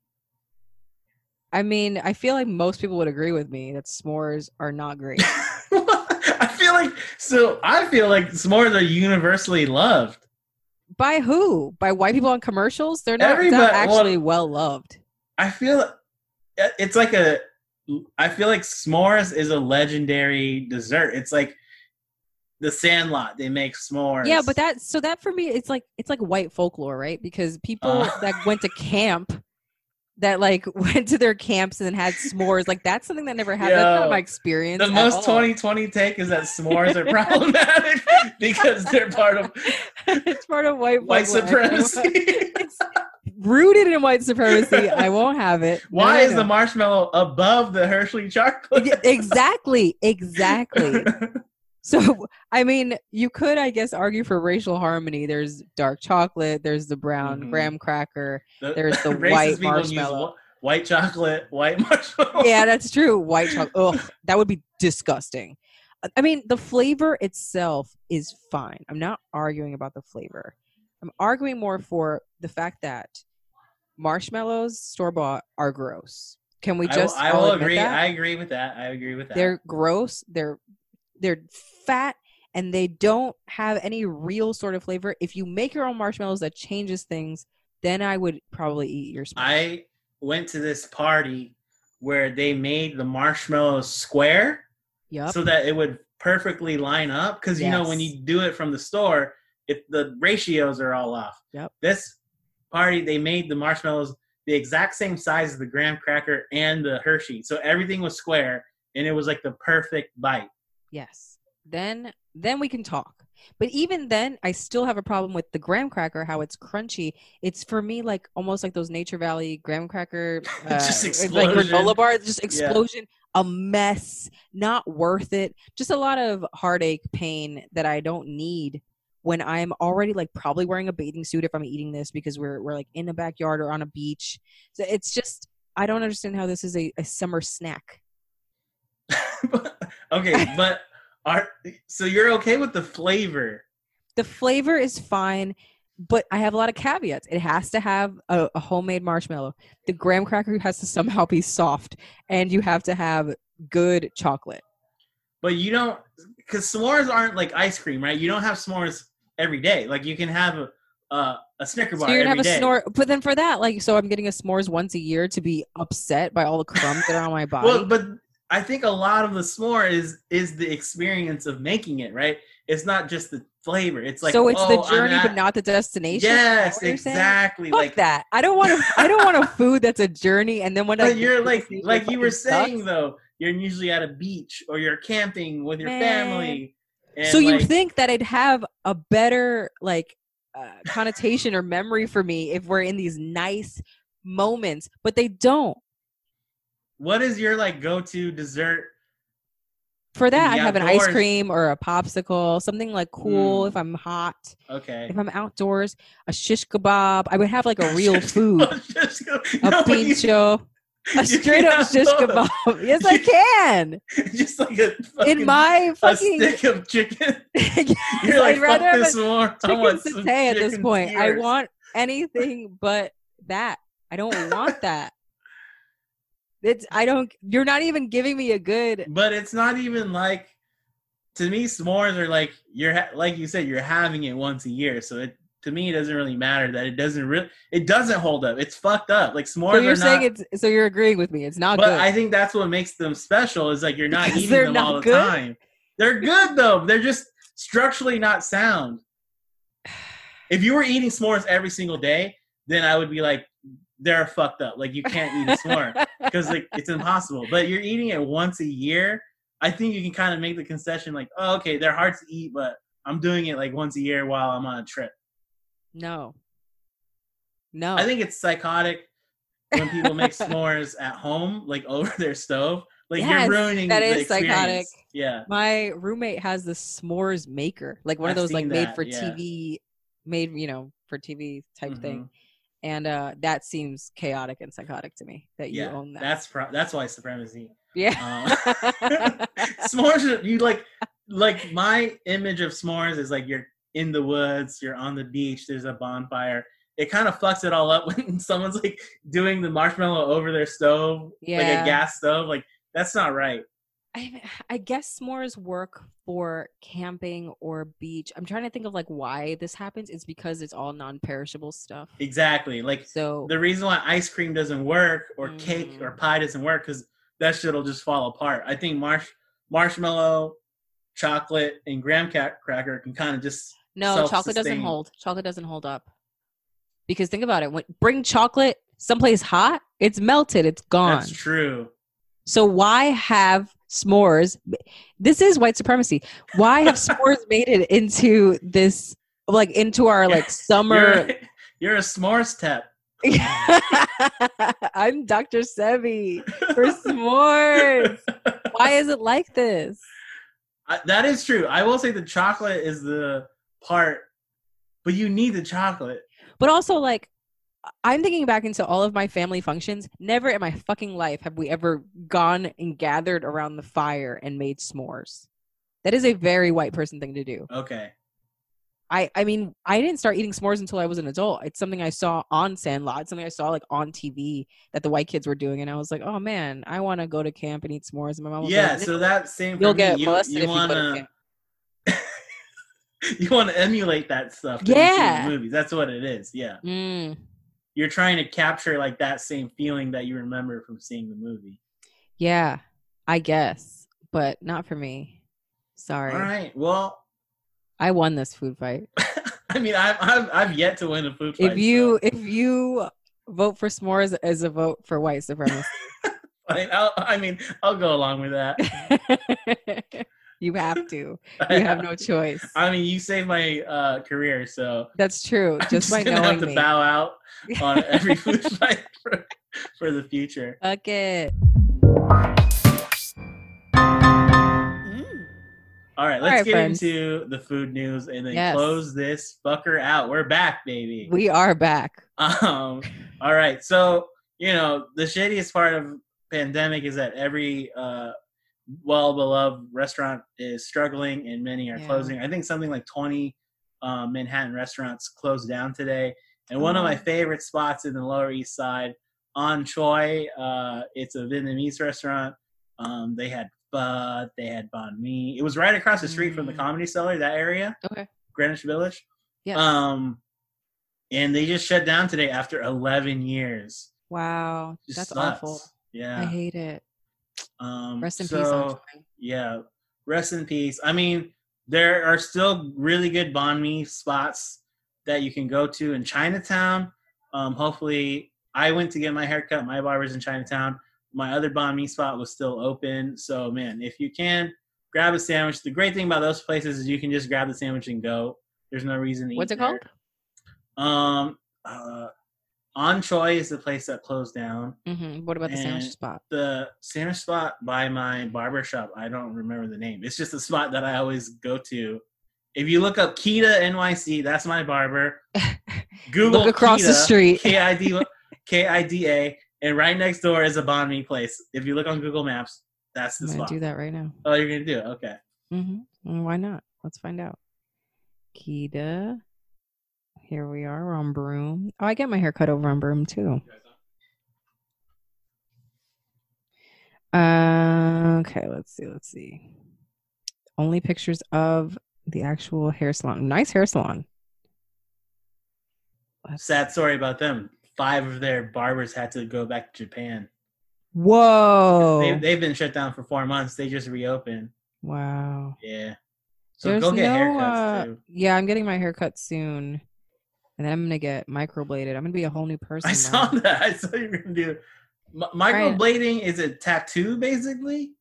I mean, I feel like most people would agree with me that s'mores are not great. <laughs> I feel like so. I feel like s'mores are universally loved. By who? By white people on commercials? They're not, Everybody- not well- actually well loved. I feel uh, it's like a. I feel like s'mores is a legendary dessert. It's like the Sandlot. They make s'mores. Yeah, but that so that for me, it's like it's like white folklore, right? Because people Uh. that went to camp that like <laughs> went to their camps and had s'mores. Like that's something that never happened. That's Yo, not my experience. The most all. 2020 take is that s'mores are <laughs> problematic <laughs> because they're part of it's part of white white folk supremacy. rooted in white supremacy. I won't have it. Why no, is the marshmallow above the Hershey chocolate? Exactly, exactly. So, <laughs> I mean, you could, I guess, argue for racial harmony. There's dark chocolate. There's the brown Mhm. graham cracker. The- There's <laughs> the white marshmallow. wh- white chocolate, white <laughs> marshmallow. Yeah, that's true. White chocolate. Ugh, that would be disgusting. I- I mean, the flavor itself is fine. I'm not arguing about the flavor. I'm arguing more for the fact that marshmallows store bought are gross. Can we I will- just? I, will agree. I agree with that. I agree with that. They're gross. They're they're fat and they don't have any real sort of flavor. If you make your own marshmallows that changes things, then I would probably eat your. I went to this party where they made the marshmallows square Yep. so that it would perfectly line up. Because you know when you do it from the store, it the ratios are all off. Yep. This party they made the marshmallows the exact same size as the graham cracker and the Hershey, so everything was square and it was like the perfect bite. Yes. Then then we can talk. But even then, I still have a problem with the graham cracker, how it's crunchy. It's for me like almost like those Nature Valley graham cracker, <laughs> uh, Just like explosion. granola bars, just Yeah. explosion, a mess, not worth it. Just a lot of heartache, pain that I don't need when I'm already like probably wearing a bathing suit if I'm eating this because we're we're like in a backyard or on a beach. So it's just I don't understand how this is a, a summer snack. <laughs> okay, <laughs> but are so you're okay with the flavor? the flavor is fine but i have a lot of caveats it has to have a, a homemade marshmallow the graham cracker has to somehow be soft and you have to have good chocolate But you don't, because s'mores aren't like ice cream, right? You don't have s'mores every day. Like you can have a a, a Snicker so bar you're gonna every have a day. snore but then for that like so i'm getting a s'mores once a year to be upset by all the crumbs that are on my <laughs> body Well, but I think a lot of the s'more is is the experience of making it, right? It's not just the flavor. It's like so it's oh, the journey at- but not the destination Yes, exactly. Fuck like that i don't want to i don't want a food that's a journey and then when But get you're like like you were sucks. saying though, you're usually at a beach or you're camping with your Man. family. And so you like, think that it'd have a better like uh, connotation or memory for me if we're in these nice moments but they don't what is your like go-to dessert? for that i have an ice cream or a popsicle something like cool Mm. if i'm hot Okay. if i'm outdoors a shish kebab i would have like a real <laughs> food a no, pincho <laughs> a straight up shish kebab <laughs> yes i can just like a in fucking- my a fucking stick of chicken. Yes, You're like, I'd rather fuck this more. I want some satay at this point. I want anything but that. I don't want that. It's I don't you're not even giving me a good But it's not even like to me. S'mores are like you're ha- like you said. You're having it once a year, so it to me it doesn't really matter that it doesn't really it doesn't hold up. It's fucked up. Like s'mores So you're are saying not. it's so you're agreeing with me. It's not but good. I think that's what makes them special. Is like you're not Because eating them not all the good? time. They're good though. They're just structurally not sound. <sighs> If you were eating s'mores every single day, then I would be like, they're fucked up. Like you can't eat a s'more because <laughs> like it's impossible. But you're eating it once a year. I think you can kind of make the concession like, oh, okay, they're hard to eat, but I'm doing it like once a year while I'm on a trip. no. No. I think it's psychotic when people make s'mores at home, like <laughs> over their stove. Like Yes, you're ruining that is psychotic. Yeah. my roommate has the s'mores maker, like one I've of those like seen made for yeah. TV, made you know for TV type Mhm. thing, and uh that seems chaotic and psychotic to me that you Yeah. own that. That's pro- that's why supremacy. yeah. Uh, <laughs> <laughs> s'mores you like like my image of s'mores is like you're in the woods you're on the beach there's a bonfire it kind of fucks it all up <laughs> when someone's like doing the marshmallow over their stove like a gas stove like that's not right I, I guess s'mores work for camping or beach. I'm trying to think of like why this happens. It's because it's all non-perishable stuff. exactly like So the reason why ice cream doesn't work or cake Mm. or pie doesn't work because that shit'll just fall apart i think marsh marshmallow chocolate and graham cracker can kind of just no, chocolate doesn't hold. Chocolate doesn't hold up. Because think about it. When bring chocolate someplace hot, it's melted, it's gone. That's true. So why have s'mores? This is white supremacy. Why have <laughs> s'mores made it into this like into our like <laughs> summer? You're, you're a s'mores tep. <laughs> I'm Dr. Sebi for s'mores. Why is it like this? That is true. I will say the chocolate is the part, but you need the chocolate. But also, like, I'm thinking back into all of my family functions. Never in my fucking life have we ever gone and gathered around the fire and made s'mores. That is a very white person thing to do. Okay. I I mean, I didn't start eating s'mores until I was an adult. It's something I saw on Sandlot. Something I saw like on TV that the white kids were doing, and I was like, oh man, I want to go to camp and eat s'mores. And my mom was Yeah, like, so that same. you'll get you, molested you if you go to wanna, camp. <laughs> you want to emulate that stuff. that you see in Yeah. movies. That's what it is. Yeah, Mm, you're trying to capture like that same feeling that you remember from seeing the movie. yeah, I guess, but not for me. Sorry, All right. Well, I won this food fight. <laughs> I mean, I've I've, I've yet to win a food fight. if you if you vote for s'mores as a vote for white supremacy, <laughs> I, mean, I'll, I mean, I'll go along with that. <laughs> you have to. <laughs> You have no choice. I mean, you saved my uh, career, so That's true. I'm Just by knowing have to me. bow out on <laughs> every food fight for, for the future. Fuck it. All right, let's right, get friends. into the food news and then Yes. close this fucker out. We're back, baby. We are back. Um, all right. So, you know, the shittiest part of pandemic is that every uh well beloved restaurant is struggling and many are Yeah. closing. I think something like 20 uh, Manhattan restaurants closed down today. And one of my Oh. favorite spots in the Lower East Side, An Choi, uh, it's a Vietnamese restaurant. Um, they had pho, they had banh mi. It was right across the street from the Mm. Comedy Cellar, that area, Okay. Greenwich Village. Yeah. Um, and they just shut down today after 11 years. wow. Just That's sucks. awful. Yeah, I hate it. Um, Rest in so, peace. On Yeah. Rest in peace. I mean, there are still really good banh mi spots that you can go to in Chinatown. Um, hopefully, I went to get my haircut. My barber's in Chinatown. My other banh mi spot was still open. So, man, if you can, grab a sandwich. The great thing about those places is you can just grab the sandwich and go. There's no reason to What's eat it called? Um, uh, An Choi is the place that closed down. hmm What about the sandwich spot? The sandwich spot by my barber shop, I don't remember the name. It's just a spot that I always go to. If you look up Kida NYC, that's my barber. <laughs> Google Look across the street. K I D K I D A, and right next door is a banh mi place. If you look on Google Maps, that's the I'm spot. do that right now. Oh, you're gonna do it? Okay. Mm-hmm. Why not? Let's find out. Kida. Here we are. We're on Broome. Oh, I get my hair cut over on Broome too. Uh, okay, let's see. Let's see. Only pictures of the actual hair salon. Nice hair salon. Let's- Sad story about them. Five of their barbers had to go back to Japan. Whoa. They, they've been shut down for four months. They just reopened. wow. Yeah. So There's go get no, haircuts uh, too. Yeah, I'm getting my hair cut soon. And then I'm gonna get microbladed. I'm gonna be a whole new <laughs> person. I now. saw that. <laughs> I saw you were gonna do M- microblading. Is a tattoo basically?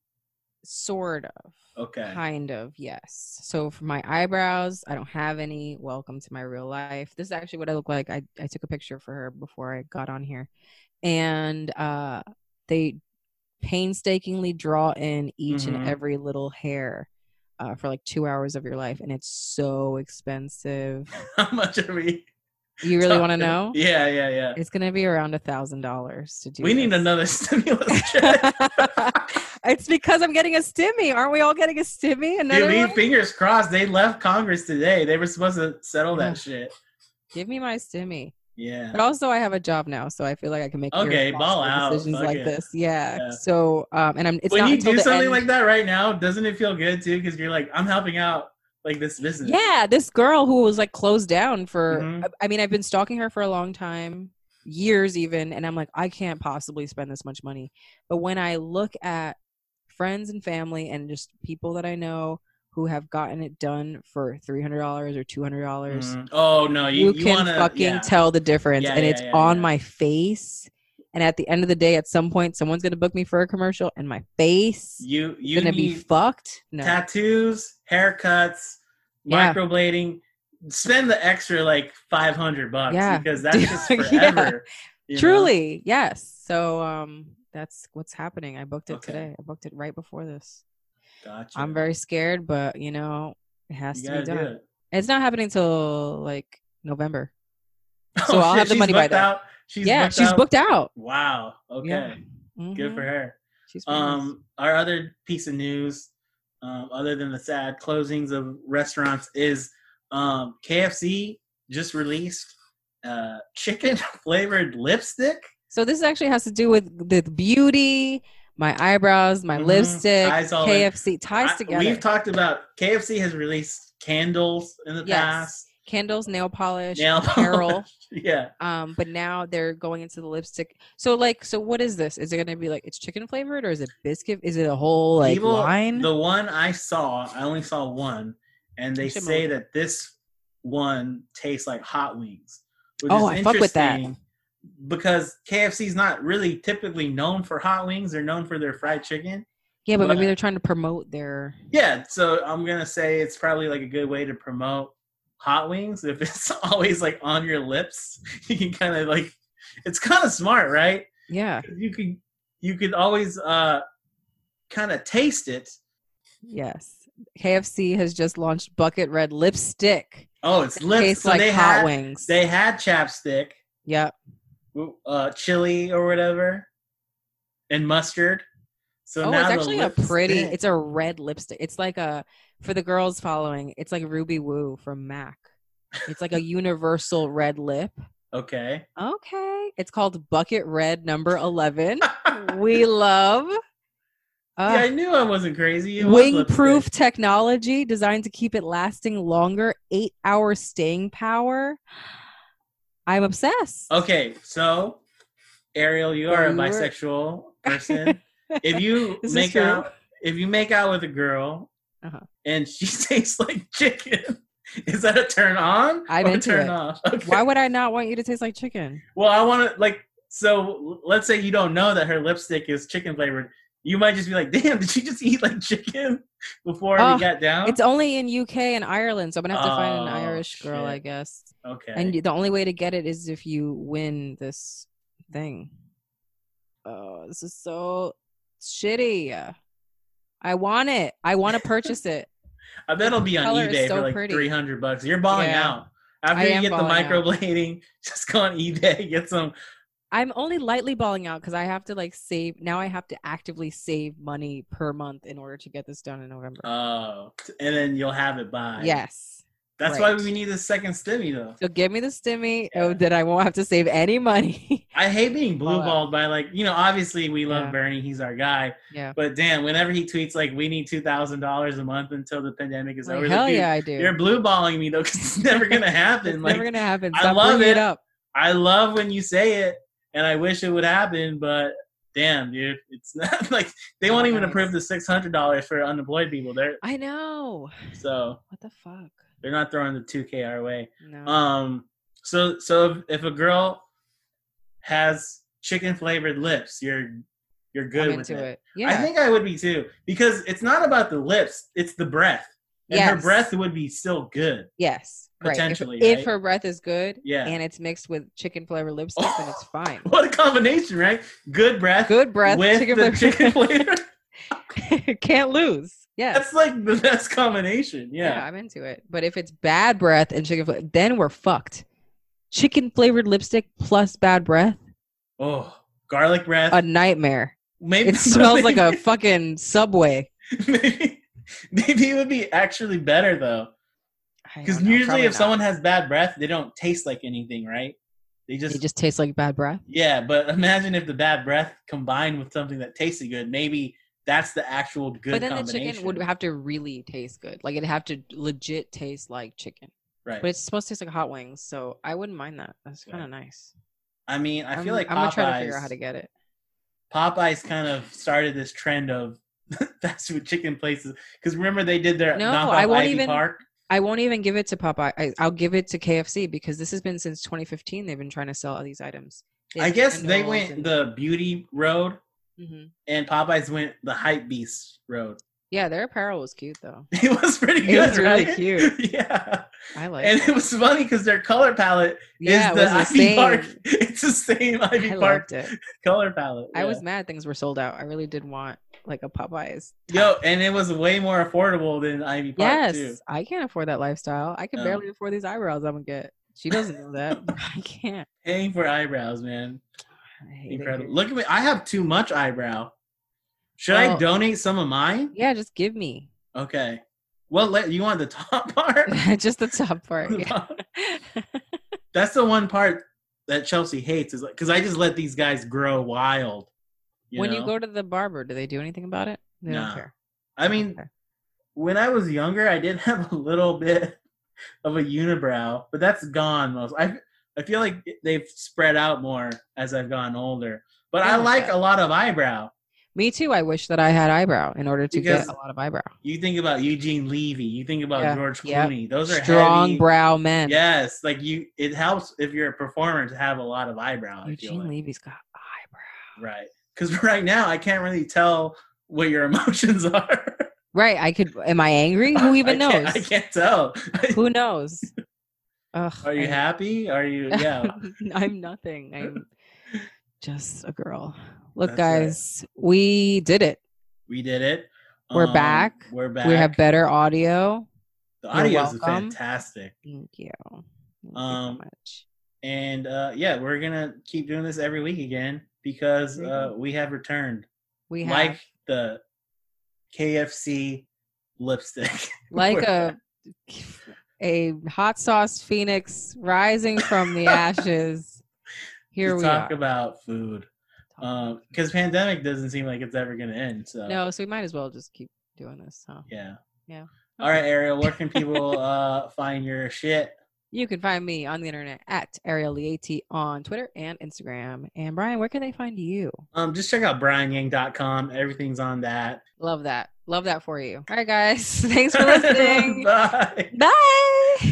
Sort of. Okay. Kind of, yes. So for my eyebrows, I don't have any. Welcome to my real life. This is actually what I look like. I, I took a picture for her before I got on here. And uh they painstakingly draw in each Mhm. and every little hair uh, for like two hours of your life. And it's so expensive. <laughs> How much are we? You really want to know? Yeah, yeah, yeah. It's gonna be around a thousand dollars to do. We need another <laughs> stimulus check. <laughs> it's because I'm getting a stimmy. Aren't we all getting a stimmy? Another Dude, one? fingers crossed. They left Congress today. They were supposed to settle that <sighs> shit. Give me my stimmy. Yeah. But also, I have a job now, so I feel like I can make Okay, ball out. decisions Fuck like it. this. Yeah. Yeah. So, um, and I'm. It's when you do something end- like that right now, doesn't it feel good too? Because you're like, I'm helping out like this business. Yeah, this girl who was like closed down for. Mhm. I- mean, I've been stalking her for a long time, years even, and I'm like, I can't possibly spend this much money. But when I look at friends and family and just people that I know who have gotten it done for three hundred dollars or two hundred dollars. Mhm. Oh no, you, You, you, can wanna, fucking yeah. tell the difference, Yeah, and yeah, it's on my face. And at the end of the day, at some point, someone's gonna book me for a commercial, and my face You you gonna be fucked. No, tattoos, haircuts, Yeah. microblading. Spend the extra like five hundred bucks Yeah. because <laughs> that's just Yeah. forever. know? truly, yes. So um, that's what's happening. I booked it Okay. today. I booked it right before this. Gotcha. I'm very scared, but you know, it has You to be gotta do done. it. It's not happening till like November. <laughs> Oh, So I'll shit, have the money by booked then. out? She's yeah, booked she's out? booked out. Wow. Okay. Yeah. Good Mhm. for her. She's famous. Um, our other piece of news, um, other than the sad closings of restaurants, is um, KFC just released uh, chicken <laughs> flavored lipstick. So this actually has to do with the beauty, my eyebrows, my Mhm. lipstick. KFC ties I- together. We've talked about KFC has released candles in the Yes. past, Candles, nail polish, nail <laughs> apparel. yeah. Um, but now they're going into the lipstick. So like, so what is this? Is it gonna be like it's chicken flavored or is it biscuit? Is it a whole like People- line? The one I saw, I only saw one, and they say that this one tastes like hot wings. Which Oh, is I fuck with that. Because KFC is not really typically known for hot wings; they're known for their fried chicken. yeah, but maybe but- they're trying to promote their. Yeah, so I'm gonna say it's probably like a good way to promote hot wings. If it's <laughs> always like on your lips, you can kind of like, it's kind of smart, right? Yeah. You could you could always uh kind of taste it. Yes. KFC has just launched bucket red lipstick. Oh, it's It tastes So like they hot had wings. they had chapstick, Yep. uh, chili or whatever, and mustard. So oh, now it's actually a pretty. It's a red lipstick. It's like a for the girls following. It's like Ruby Woo from Mac. It's like a universal red lip. okay. Okay. It's called Bucket Red Number Eleven. <laughs> we love. yeah, Uh, I knew I wasn't crazy. Wing proof technology designed to keep it lasting longer. Eight hour staying power. I'm obsessed. Okay, so Ariel, you are a were- bisexual person. <laughs> if you This make out, if you make out with a girl Uh-huh. and she <laughs> tastes like chicken, is that a turn on I'm or into turn it. off? <laughs> Okay. Why would I not want you to taste like chicken? Well, I want to like. So let's say you don't know that her lipstick is chicken flavored. You might just be like, "Damn, did she just <laughs> eat like chicken before Oh, we got down?" It's only in UK and Ireland, so I'm gonna have to find an Oh, Irish girl, I guess. okay. And the only way to get it is if you win this thing. Oh, this is so shitty. I want it. I want to purchase it. <laughs> I bet it'll be on eBay so for like pretty. three hundred bucks. You're balling Yeah. out. After I you get the balling out. microblading, <laughs> just go on eBay, get some. I'm only lightly balling out because I have to like save. Now I have to actively save money per month in order to get this done in November. Oh, and then you'll have it by. yes. That's why we need a second stimmy though. So give me the stimmy. Yeah. Oh, that I won't have to save any money. <laughs> I hate being blueballed Ball by like you know. Obviously, we love Yeah. Bernie; he's our guy. yeah. But damn, whenever he tweets like, "We need two thousand dollars a month until the pandemic is Like, over," hell like, yeah, I do. you're blueballing me though, because it's never gonna <laughs> happen. it's like, never gonna happen. I love it. it up. I love when you say it, and I wish it would happen, but damn, dude, it's <laughs> not like they won't even nice. approve the six hundred dollars for unemployed people. They're I know. so What the fuck? They're not throwing the two K our way. No. Um, so so if, if a girl has chicken flavored lips, you're you're good I'm with it. it. Yeah. I think I would be too because it's not about the lips; it's the breath, and her breath would be still good. yes. Right. If- potentially, If, her breath is good Yeah. and it's mixed with chicken flavored lipstick, <laughs> then it's fine. What a combination, right? Good breath, Good breath, with chicken the chicken flavor. flavor. <laughs> Can't lose. Yes. That's like <laughs> the best combination. yeah. Yeah. I'm into it. But if it's bad breath and chicken flavor, then we're fucked. Chicken flavored lipstick plus bad breath, Oh, garlic breath. a nightmare. maybe It smells like a <laughs> fucking subway. maybe, maybe it would be actually better though, because usually if not. someone has bad breath, they don't taste like anything, right? They just, it just tastes like bad breath. yeah. But imagine if the bad breath combined with something that tasted good. Maybe that's the actual good but then the chicken would have to really taste good. Like it'd have to legit taste like chicken. right. But it's supposed to taste like hot wings, so I wouldn't mind that. That's kind of Right. nice. I mean, I feel I'm- like I'm gonna try to figure out how to get it. Popeyes kind of started this trend of <laughs> fast food chicken places because remember they did their No, I won't Ivy even- Park. I won't even give it to Popeye. I, I'll give it to KFC because this has been since 2015. They've been trying to sell all these items. They I guess they went and- the beauty road Mhm. and Popeyes went the hype beast road. Yeah, their apparel was cute though. <laughs> It was pretty It good, was really right? cute. <laughs> yeah, I like. and it. it was funny because their color palette yeah, is the Ivy same. Park. <laughs> It's the same Ivy I Park it. color palette. I was mad things were sold out. I really did want like a Popeyes. Yo, and it was way more affordable than Ivy Park yes, too. I can't afford that lifestyle. I can No. barely afford these eyebrows I'm gonna get. She doesn't know that. I can't. Paying for eyebrows, man, I hate it incredible. here. Look at me. I have too much eyebrow. Should I donate some of mine? Yeah, just give me Okay. Well, let you want the <laughs> top part. <laughs> just the top part. <laughs> Yeah. That's the one part that Chelsea hates is like because I just let these guys grow wild. You when know? you go to the barber, do they do anything about it? They don't care. I mean, when I was younger, I did have a little bit of a unibrow, but that's gone. Most I I feel like they've spread out more as I've gotten older. But I Yeah, like okay. a lot of eyebrow. Me too. I wish that I had eyebrow in order to Because- get a lot of eyebrow. You think about Eugene Levy, you think about Yeah, George yep. Clooney. Those are Strong heavy. brow men. Yes, like you. It helps if you're a performer to have a lot of eyebrow. I Eugene like. Levy's got eyebrow. Right. Because <laughs> right now I can't really tell what your <laughs> emotions are. Right. I could. Am I angry? Who <laughs> even I knows? I can't tell. Who knows? Ugh, Are you I- happy? Are you? <laughs> Yeah. I'm nothing. I'm <laughs> just a girl. Look, That's guys, we did it. we did it. We're Um, back. We're back. We have better audio. the audio is fantastic. Thank you. Thank you Um, so much. And uh, yeah, we're gonna keep doing this every week again because uh, we have returned, We have <laughs> like the KFC lipstick. like a a hot sauce phoenix rising from the <laughs> ashes. Here to we talk are. about food because pandemic doesn't seem like it's ever gonna end. So No, so we might as well just keep doing this, huh? yeah. Yeah. All right, Ariel, where can <laughs> people uh, find your shit? You can find me on the internet at Ariel Lieti on Twitter and Instagram. And Brian, where can they find you? Um, just check out brianyang.com. Everything's on that. Love that. Love that for you. All right, guys. <laughs> Thanks for listening. <laughs> Bye. Bye.